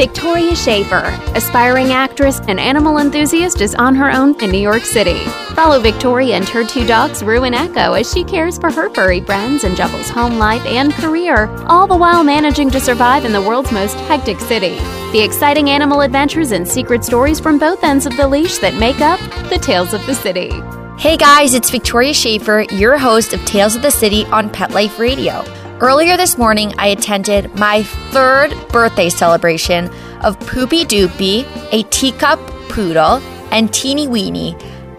Victoria Schaefer, aspiring actress and animal enthusiast, is on her own in New York City. Follow Victoria and her two dogs, Rue and Echo, as she cares for her furry friends and juggles home life and career, all the while managing to survive in the world's most hectic city. The exciting animal adventures and secret stories from both ends of the leash that make up the Tales of the City. Hey guys, it's Victoria Schaefer, your host of Tales of the City on Pet Life Radio. Earlier this morning, I attended my third birthday celebration of Pupi Dupi, a teacup poodle, and Teeny Weeny,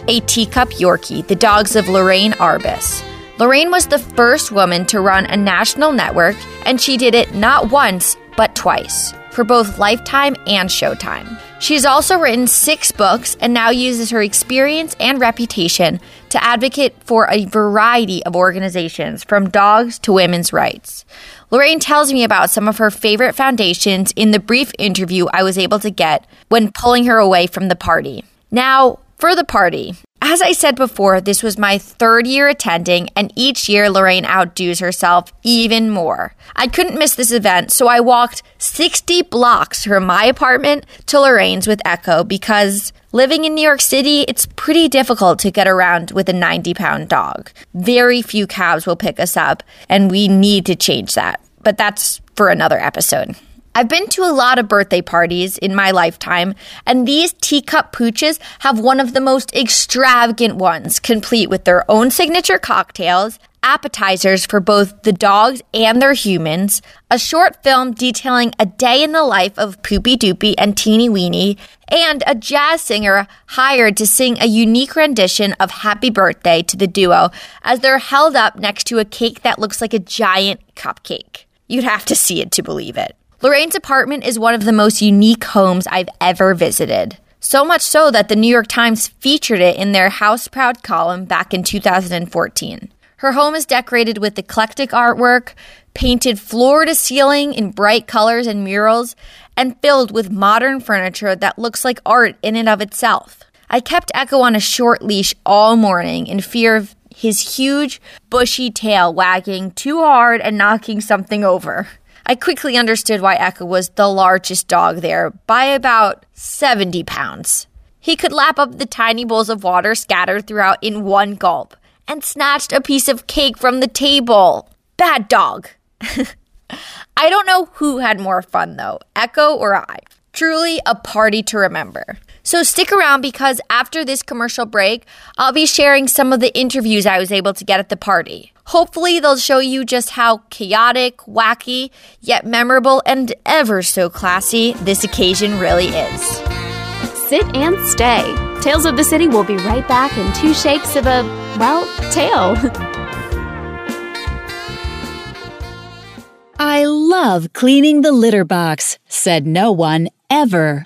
a teacup Yorkie, the dogs of Loreen Arbus. Loreen was the first woman to run a national network, and she did it not once, but twice, for both Lifetime and Showtime. She's also written six books and now uses her experience and reputation to advocate for a variety of organizations, from dogs to women's rights. Loreen tells me about some of her favorite foundations in the brief interview I was able to get when pulling her away from the party. Now, for the party, as I said before, this was my third year attending, and each year Loreen outdoes herself even more. I couldn't miss this event, so I walked 60 blocks from my apartment to Loreen's with Echo because living in New York City, it's pretty difficult to get around with a 90 pound dog. Very few cabs will pick us up, and we need to change that. But that's for another episode. I've been to a lot of birthday parties in my lifetime, and these teacup pooches have one of the most extravagant ones, complete with their own signature cocktails, appetizers for both the dogs and their humans, a short film detailing a day in the life of Pupi Dupi and Teeny Weeny, and a jazz singer hired to sing a unique rendition of Happy Birthday to the duo as they're held up next to a cake that looks like a giant cupcake. You'd have to see it to believe it. Loreen's apartment is one of the most unique homes I've ever visited. So much so that the New York Times featured it in their House Proud column back in 2014. Her home is decorated with eclectic artwork, painted floor to ceiling in bright colors and murals, and filled with modern furniture that looks like art in and of itself. I kept Echo on a short leash all morning in fear of his huge, bushy tail wagging too hard and knocking something over. I quickly understood why Echo was the largest dog there by about 70 pounds. He could lap up the tiny bowls of water scattered throughout in one gulp and snatched a piece of cake from the table. Bad dog. I don't know who had more fun though, Echo or I. Truly a party to remember. So stick around because after this commercial break, I'll be sharing some of the interviews I was able to get at the party. Hopefully, they'll show you just how chaotic, wacky, yet memorable, and ever so classy this occasion really is. Sit and stay. Tales of the City will be right back in two shakes of a, well, tail. I love cleaning the litter box, said no one ever.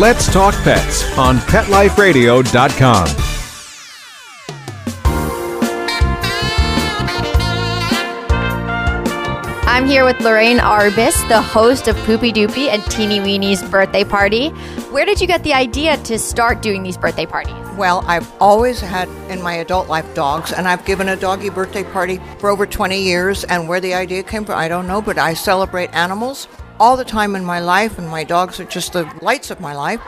Let's Talk Pets on PetLifeRadio.com. I'm here with Loreen Arbus, the host of Pupi Dupi and Teeny Weenie's birthday party. Where did you get the idea to start doing these birthday parties? Well, I've always had in my adult life dogs, and I've given a doggy birthday party for over 20 years. And where the idea came from, I don't know, but I celebrate animals all the time in my life, and my dogs are just the lights of my life.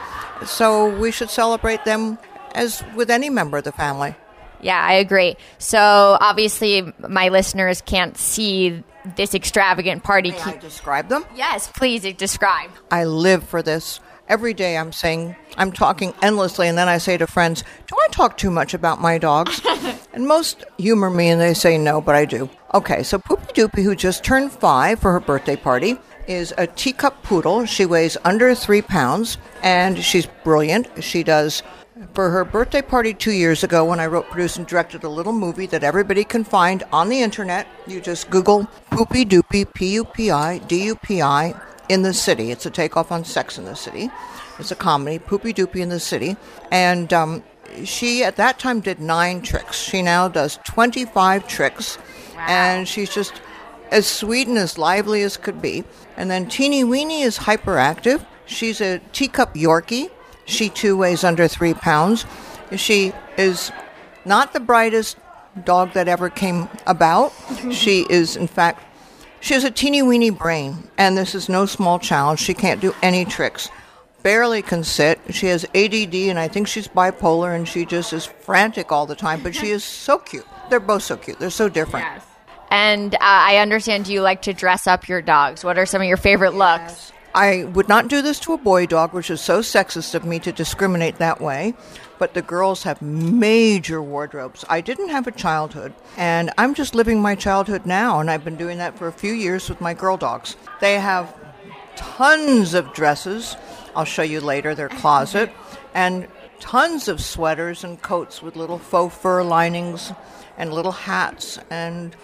So we should celebrate them as with any member of the family. Yeah, I agree. So obviously, my listeners can't see this extravagant party. May I describe them? Yes, please uh, describe. I live for this. Every day I'm saying, I'm talking endlessly, and then I say to friends, Do I talk too much about my dogs? and most humor me and they say no, but I do. Okay, so Pupi Dupi, who just turned five for her birthday party, is a teacup poodle. She weighs under three pounds, and she's brilliant. She does for her birthday party two years ago when I wrote, produced, and directed a little movie that everybody can find on the internet. You just Google Pupi Dupi, P U P I D U P I, in the city. It's a takeoff on Sex in the City. It's a comedy, Pupi Dupi in the City. And um, she, at that time, did nine tricks. She now does 25 tricks. And she's just as sweet and as lively as could be. And then Teeny Weeny is hyperactive. She's a teacup Yorkie. She too weighs under three pounds. She is not the brightest dog that ever came about. she is, in fact, she has a teeny weeny brain, and this is no small challenge. She can't do any tricks. Barely can sit. She has ADD, and I think she's bipolar, and she just is frantic all the time. But she is so cute. They're both so cute. They're so different. Yes. And uh, I understand you like to dress up your dogs. What are some of your favorite looks? I would not do this to a boy dog, which is so sexist of me to discriminate that way. But the girls have major wardrobes. I didn't have a childhood, and I'm just living my childhood now, and I've been doing that for a few years with my girl dogs. They have tons of dresses. I'll show you later their closet, and tons of sweaters and coats with little faux fur linings, and little hats, and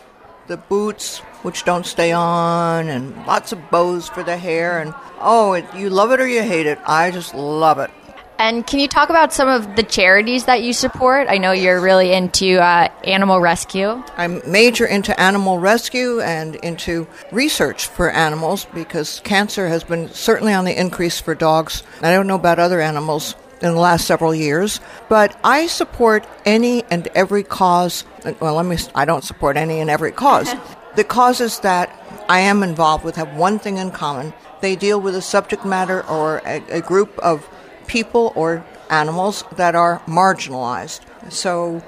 the boots, which don't stay on, and lots of bows for the hair. And oh, it, you love it or you hate it. I just love it. And can you talk about some of the charities that you support? I know you're really into uh, animal rescue. I'm major into animal rescue and into research for animals because cancer has been certainly on the increase for dogs. I don't know about other animals in the last several years, but I support any and every cause. Well, let me, I don't support any and every cause. the causes that I am involved with have one thing in common. They deal with a subject matter or a, a group of people or animals that are marginalized. So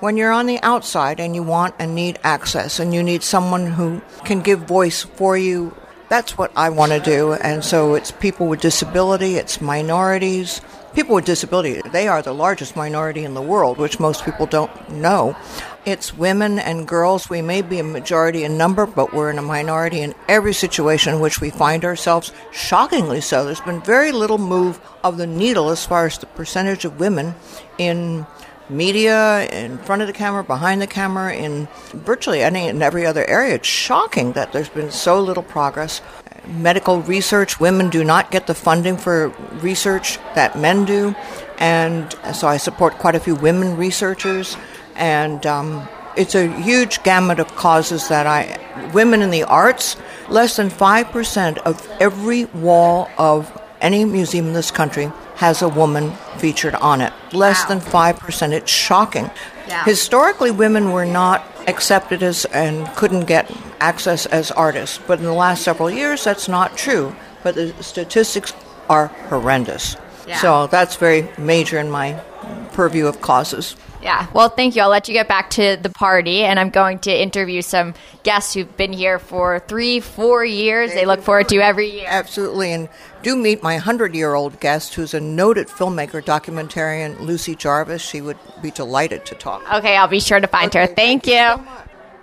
when you're on the outside and you want and need access and you need someone who can give voice for you, that's what I want to do. And so it's people with disability, it's minorities. People with disability, they are the largest minority in the world, which most people don't know. It's women and girls. We may be a majority in number, but we're in a minority in every situation in which we find ourselves, shockingly so. There's been very little move of the needle as far as the percentage of women in media, in front of the camera, behind the camera, in virtually any and every other area. It's shocking that there's been so little progress. Medical research, women do not get the funding for research that men do. And so I support quite a few women researchers. And um, it's a huge gamut of causes that I. Women in the arts, less than 5% of every wall of any museum in this country has a woman featured on it. Less Wow. than 5%. It's shocking. Yeah. Historically, women were not accepted as and couldn't get access as artists. But in the last several years, that's not true. But the statistics are horrendous. Yeah. So that's very major in my purview of causes. Yeah. Well, thank you. I'll let you get back to the party, and I'm going to interview some guests who've been here for three, four years. They look forward to every year. Absolutely. And do meet my 100 year old guest, who's a noted filmmaker, documentarian, Lucy Jarvis. She would be delighted to talk. Okay, I'll be sure to find her. Thank you.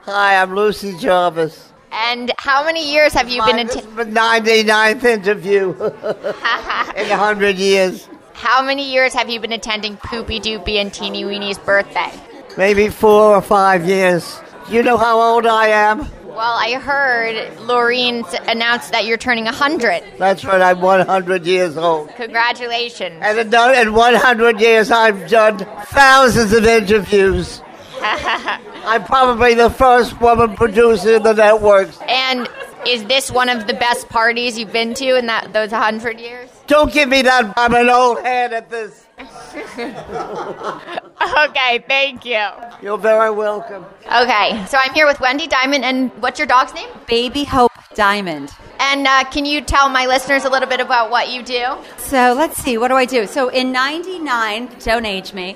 Hi, I'm Lucy Jarvis. And how many years have you been in? Is 99th interview in 100 years. How many years have you been attending Pupi Dupi and Teeny Weenie's birthday? Maybe four or five years. You know how old I am? Well, I heard Loreen announced that you're turning 100. That's right, I'm 100 years old. Congratulations. And uh, in, in 100 years, I've done thousands of interviews. I'm probably the first woman producer in the networks. And is this one of the best parties you've been to in that those 100 years? Don't give me that. I'm an old hand at this. Okay, thank you. You're very welcome. Okay, so I'm here with Wendy Diamond, and what's your dog's name? Baby Hope Diamond. And uh, can you tell my listeners a little bit about what you do? So let's see, what do I do? So in '99, don't age me.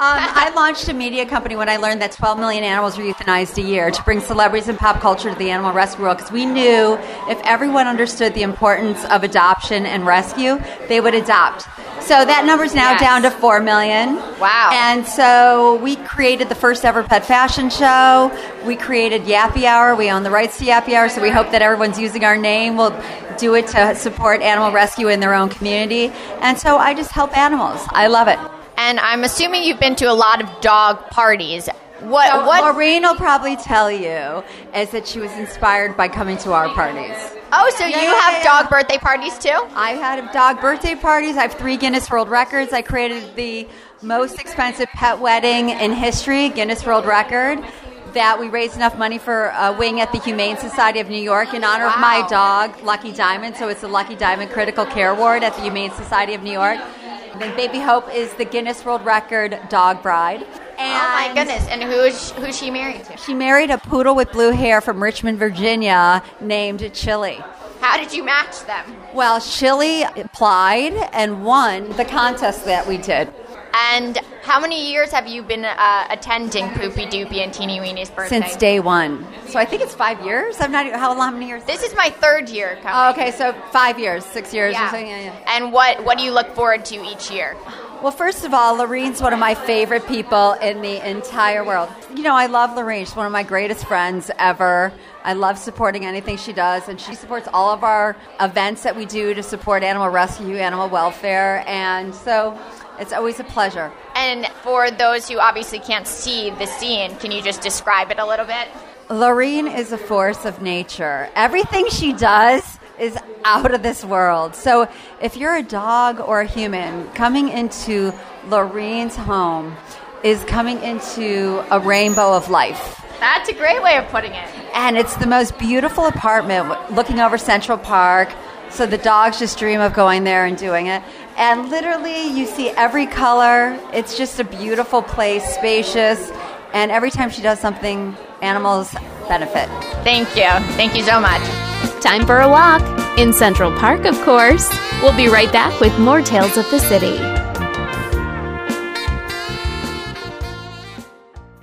Woohoo! I launched a media company when I learned that 12 million animals were euthanized a year to bring celebrities and pop culture to the animal rescue world because we knew if everyone understood the importance of adoption and rescue, they would adopt. So that number's now Yes. down to 4 million. Wow. And so we created the first ever pet fashion show. We created Yappy Hour. We own the rights to Yappy Hour, so we hope that everyone's using our name. We'll do it to support animal rescue in their own community. And so I just help animals. I love it. And I'm assuming you've been to a lot of dog parties. What? So what? Loreen will probably tell you is that she was inspired by coming to our parties. oh, so Yeah, you yeah, have yeah. dog birthday parties too? I've had dog birthday parties. I have three Guinness World Records. I created the most expensive pet wedding in history, Guinness World Record. That we raised enough money for a wing at the Humane Society of New York in honor of my dog, Lucky Diamond. So it's the Lucky Diamond Critical Care Award at the Humane Society of New York. Then Baby Hope is the Guinness World Record dog bride. And oh my goodness! And who's who's she married to? She married a poodle with blue hair from Richmond, Virginia, named Chili. How did you match them? Well, Chili applied and won the contest that we did And how many years have you been uh, attending Pupi Dupi and Teeny Weenie's birthday? since day one. So I think it's five years. I'm not how long, how many years? This is my third year coming. Oh, okay, so five years, six years Yeah. Yeah, yeah. And what what do you look forward to each year? Well, first of all, Loreen's one of my favorite people in the entire world. You know, I love Loreen. She's one of my greatest friends ever. I love supporting anything she does, and she supports all of our events that we do to support animal rescue, animal welfare, and so it's always a pleasure. And for those who obviously can't see the scene, can you just describe it a little bit? Loreen is a force of nature. Everything she does is out of this world. So if you're a dog or a human, coming into Loreen's home is coming into a rainbow of life. That's a great way of putting it. And it's the most beautiful apartment looking over Central Park. So the dogs just dream of going there and doing it. And literally, you see every color. It's just a beautiful place, spacious. And every time she does something, animals benefit. Thank you. Thank you so much. Time for a walk in Central Park, of course. We'll be right back with more tales of the city.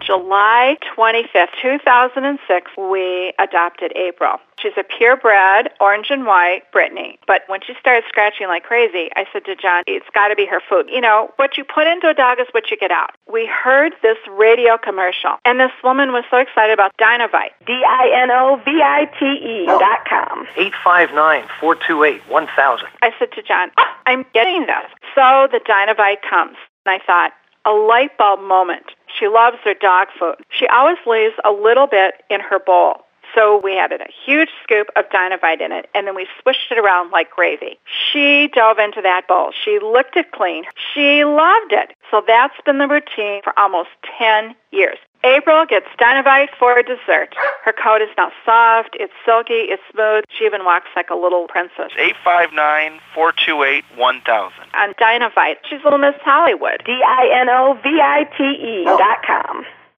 July 25th, 2006, we adopted April. She's a purebred, orange and white Brittany. But when she started scratching like crazy, I said to John, it's got to be her food. You know, what you put into a dog is what you get out. We heard this radio commercial, and this woman was so excited about Dinovite. D-I-N-O-V-I-T-E dot com. 859-428-1000. I said to John, "Oh, I'm getting this. So the Dinovite comes. And I thought, a light bulb moment. She loves her dog food. She always leaves a little bit in her bowl. So we added a huge scoop of Dinovite in it, and then we swished it around like gravy. She dove into that bowl. She licked it clean. She loved it. So that's been the routine for almost 10 years. April gets Dinovite for dessert. Her coat is now soft, it's silky, it's smooth. She even walks like a little princess. 859-428-1000. On Dinovite, she's little Miss Hollywood. D-I-N-O-V-I-T-E oh. dot com.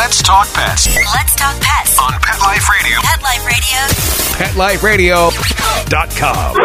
Let's talk pets Let's talk pets. on Pet Life Radio. Pet Life Radio. PetLifeRadio.com.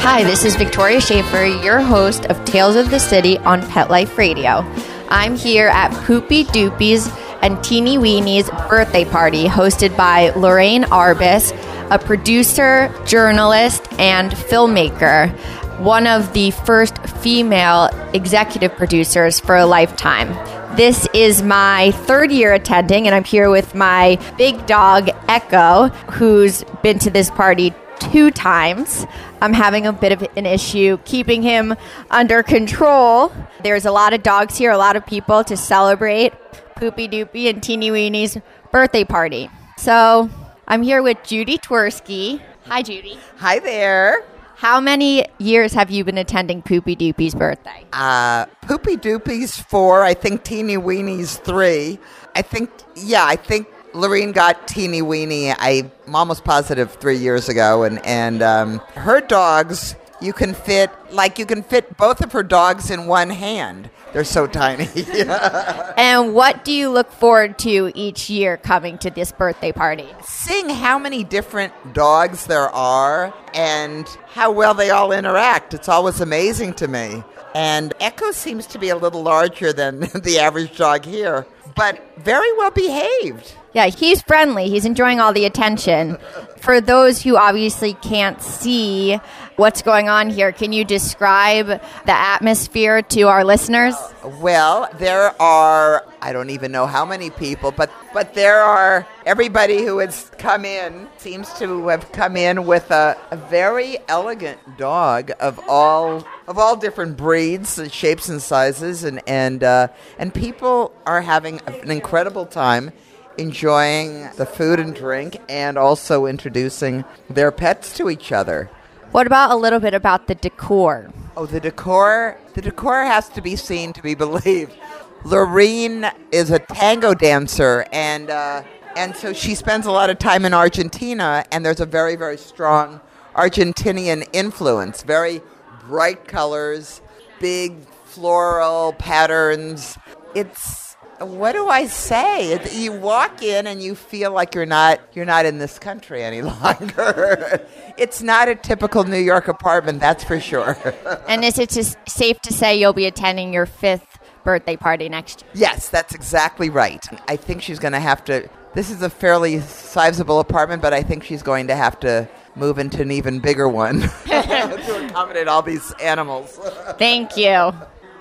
Hi, this is Victoria Schaefer, your host of Tales of the City on Pet Life Radio. I'm here at Pupi Dupi's and Teeny Weenie's birthday party hosted by Loreen Arbus, a producer, journalist, and filmmaker, one of the first female executive producers for a lifetime. This is my third year attending, and I'm here with my big dog, Echo, who's been to this party two times. I'm having a bit of an issue keeping him under control. There's a lot of dogs here, a lot of people to celebrate Pupi Dupi and Teeny Weenie's birthday party. So I'm here with Judy Twersky. Hi, Judy. Hi there. How many years have you been attending Pupi Dupi's birthday? Uh, Pupi Dupi's four. I think Teeny Weenie's three. I think, yeah, I think Loreen got Teeny Weenie. I'm almost positive three years ago, and and um, her dogs. You can fit like you can fit both of her dogs in one hand. They're so tiny. and what do you look forward to each year coming to this birthday party? Seeing how many different dogs there are and how well they all interact. It's always amazing to me. And Echo seems to be a little larger than the average dog here, but very well behaved. Yeah, he's friendly. He's enjoying all the attention. For those who obviously can't see what's going on here, can you describe the atmosphere to our listeners? Well, there are I don't even know how many people, but but there are everybody who has come in seems to have come in with a, a very elegant dog of all of all different breeds, and shapes, and sizes, and and uh, and people are having an incredible time enjoying the food and drink and also introducing their pets to each other. What about a little bit about the decor? Oh, the decor. The decor has to be seen to be believed. Loreen is a tango dancer, and uh, and so she spends a lot of time in Argentina, and there's a very very strong Argentinian influence. Very bright colors, big floral patterns. It's what do I say? you walk in and you feel like you're not you're not in this country any longer. it's not a typical New York apartment, that's for sure. and is it just safe to say you'll be attending your fifth birthday party next year? Yes, that's exactly right. I think she's going to have to. This is a fairly sizable apartment, but I think she's going to have to move into an even bigger one to accommodate all these animals. Thank you.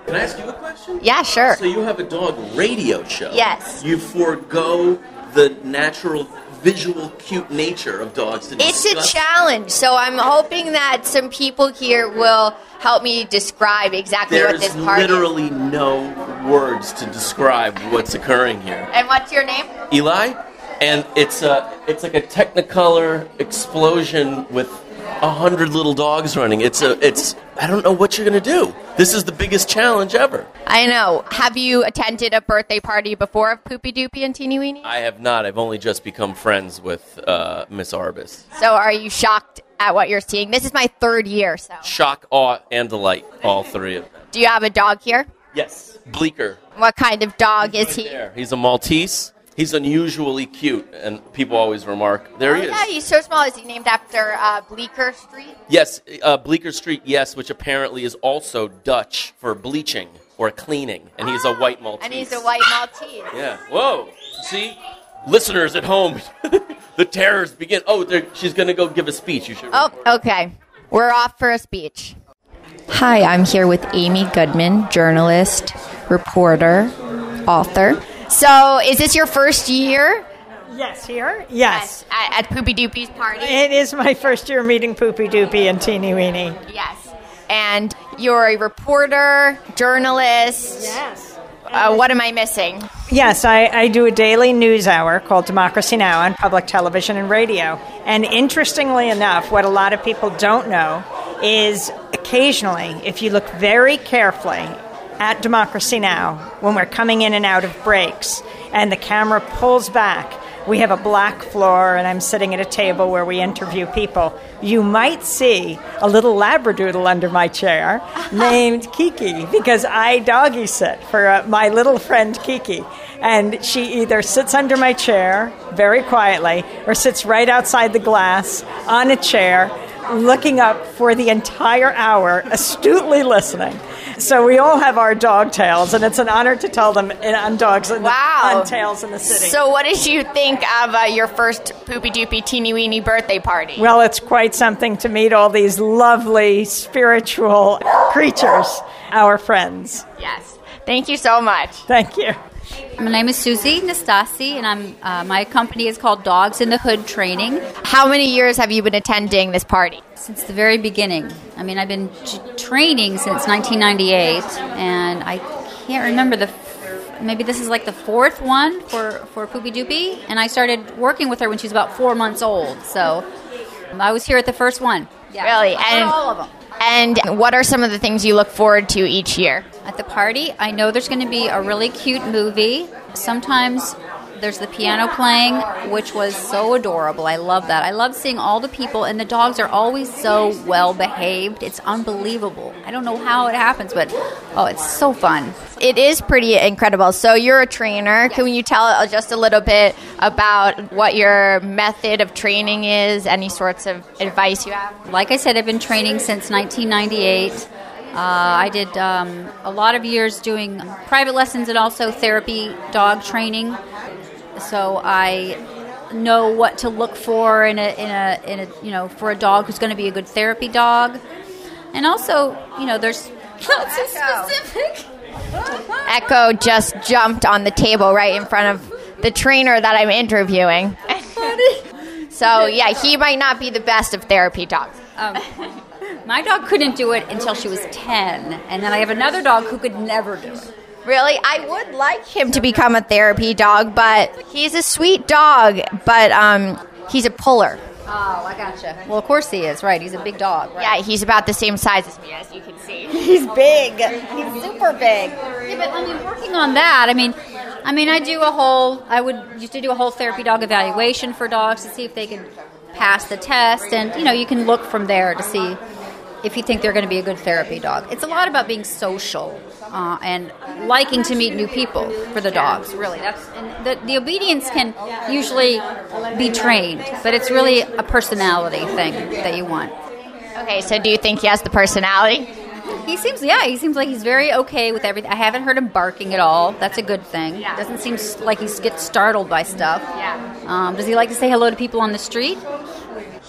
Can I ask you a question? Yeah, sure. So you have a dog radio show. Yes. You forego the natural visual cute nature of dogs It's a challenge. So I'm hoping that some people here will help me describe exactly There's what this party There is literally no words to describe what's occurring here. And what's your name? Eli, and it's a it's like a Technicolor explosion with a hundred little dogs running. It's a it's I don't know what you're gonna do. This is the biggest challenge ever. I know. Have you attended a birthday party before of Pupi Dupi and Teeny Weenie? I have not. I've only just become friends with uh, Miss Arbus. So are you shocked at what you're seeing? This is my third year, so shock, awe, and delight. All three of them. Do you have a dog here? Yes, Bleecker. What kind of dog is he? There. He's a Maltese. He's unusually cute, and people always remark, "There oh, he is." Yeah, he's so small. Is he named after uh, Bleecker Street? Yes, uh, Bleecker Street. Yes, which apparently is also Dutch for bleaching or cleaning, and he's a white Maltese. And he's a white Maltese. Yeah. Whoa. See, listeners at home, the terrors begin. Oh, she's going to go give a speech. You should. Oh, okay. We're off for a speech. Hi, I'm here with Amy Goodman, journalist, reporter, author. So, is this your first year? Yes, here? Yes. At, at Pupi Dupi's party? It is my first year meeting Pupi Dupi and Teeny Weenie. Yes. And you're a reporter, journalist. Yes. Uh, what am I missing? Yes, I, I do a daily news hour called Democracy Now! on public television and radio. And interestingly enough, what a lot of people don't know is occasionally, if you look very carefully at Democracy Now! when we're coming in and out of breaks and the camera pulls back. We have a black floor, and I'm sitting at a table where we interview people. You might see a little Labradoodle under my chair named Kiki because I doggy sit for uh, my little friend Kiki. And she either sits under my chair very quietly or sits right outside the glass on a chair looking up for the entire hour, astutely listening. So we all have our dog tales, and it's an honor to tell them on dogs and wow. on tales in the city. So, what did you think of uh, your first Pupi Dupi teeny weeny birthday party? Well, it's quite something to meet all these lovely spiritual creatures, our friends. Yes. Thank you so much. Thank you. My name is Susie Nastasi, and I'm uh, my company is called Dogs in the Hood Training. How many years have you been attending this party? Since the very beginning. I mean, I've been t- training since 1998, and I can't remember the. F- maybe this is like the fourth one for for Pupi Dupi, and I started working with her when she was about four months old. So I was here at the first one. Really? And all of them. And what are some of the things you look forward to each year? At the party, I know there's going to be a really cute movie. Sometimes there's the piano playing, which was so adorable. I love that. I love seeing all the people, and the dogs are always so well behaved. It's unbelievable. I don't know how it happens, but oh, it's so fun. It is pretty incredible. So, you're a trainer. Can you tell just a little bit about what your method of training is? Any sorts of advice you have? Like I said, I've been training since 1998. Uh, I did um, a lot of years doing private lessons and also therapy dog training so I know what to look for in a in a in a you know for a dog who's going to be a good therapy dog, and also you know there's lots of specific. Echo just jumped on the table right in front of the trainer that I'm interviewing. so yeah, he might not be the best of therapy dogs. Um, my dog couldn't do it until she was ten, and then I have another dog who could never do it. Really, I would like him to become a therapy dog, but he's a sweet dog, but um, he's a puller. Oh, I gotcha. Well, of course he is, right? He's a big dog. Right? Yeah, he's about the same size as me, as you can see. He's big. He's super big. Yeah, but I mean, working on that, I mean, I mean, I do a whole. I would used to do a whole therapy dog evaluation for dogs to see if they could pass the test, and you know, you can look from there to see if you think they're going to be a good therapy dog. It's a lot about being social uh, and liking to meet new people for the dogs. Really, that's and the, the obedience can usually be trained, but it's really a personality thing that you want. Okay, so do you think he has the personality? He seems, yeah, he seems like he's very okay with everything. I haven't heard him barking at all. That's a good thing. Yeah. Doesn't seem like he gets startled by stuff. Yeah. Um, does he like to say hello to people on the street?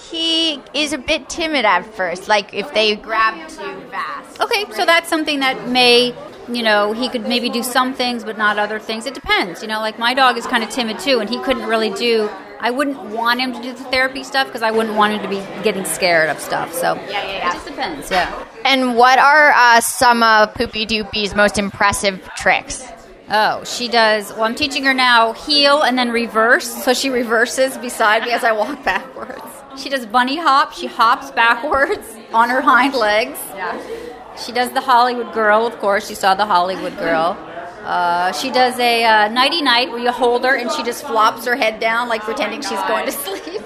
He is a bit timid at first, like if they grab too fast. Okay, so that's something that may, you know, he could maybe do some things but not other things. It depends. You know, like my dog is kind of timid too, and he couldn't really do. I wouldn't want him to do the therapy stuff because I wouldn't want him to be getting scared of stuff. So yeah, yeah, yeah. it just depends. Yeah. And what are uh, some of Pupi Dupi's most impressive tricks? Oh, she does. Well, I'm teaching her now heel and then reverse. So she reverses beside me as I walk backwards. She does bunny hop. She hops backwards on her hind legs. Yeah. She does the Hollywood girl, of course. You saw the Hollywood girl. Uh, she does a uh, nighty night where you hold her and she just flops her head down like pretending she's going to sleep.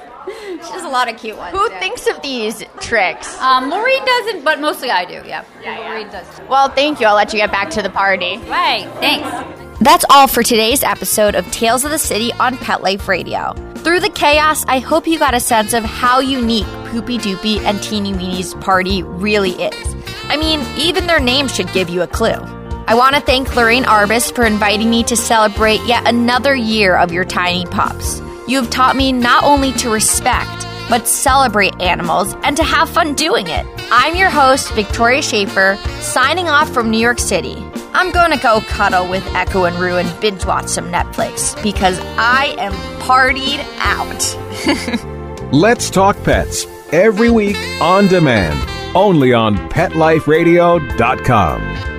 she does a lot of cute ones. Who yeah. thinks of these tricks? Um, Loreen doesn't, but mostly I do. Yeah, yeah, yeah. Loreen does. Well, thank you. I'll let you get back to the party. Right. Thanks. That's all for today's episode of Tales of the City on Pet Life Radio. Through the chaos, I hope you got a sense of how unique Pupi Dupi and Teeny Weenie's party really is. I mean, even their name should give you a clue. I want to thank Loreen Arbus for inviting me to celebrate yet another year of your tiny pups. You have taught me not only to respect, but celebrate animals and to have fun doing it. I'm your host, Victoria Schaefer, signing off from New York City. I'm gonna go cuddle with Echo and Rue and binge watch some Netflix because I am partied out. Let's Talk Pets every week on demand, only on PetLifeRadio.com.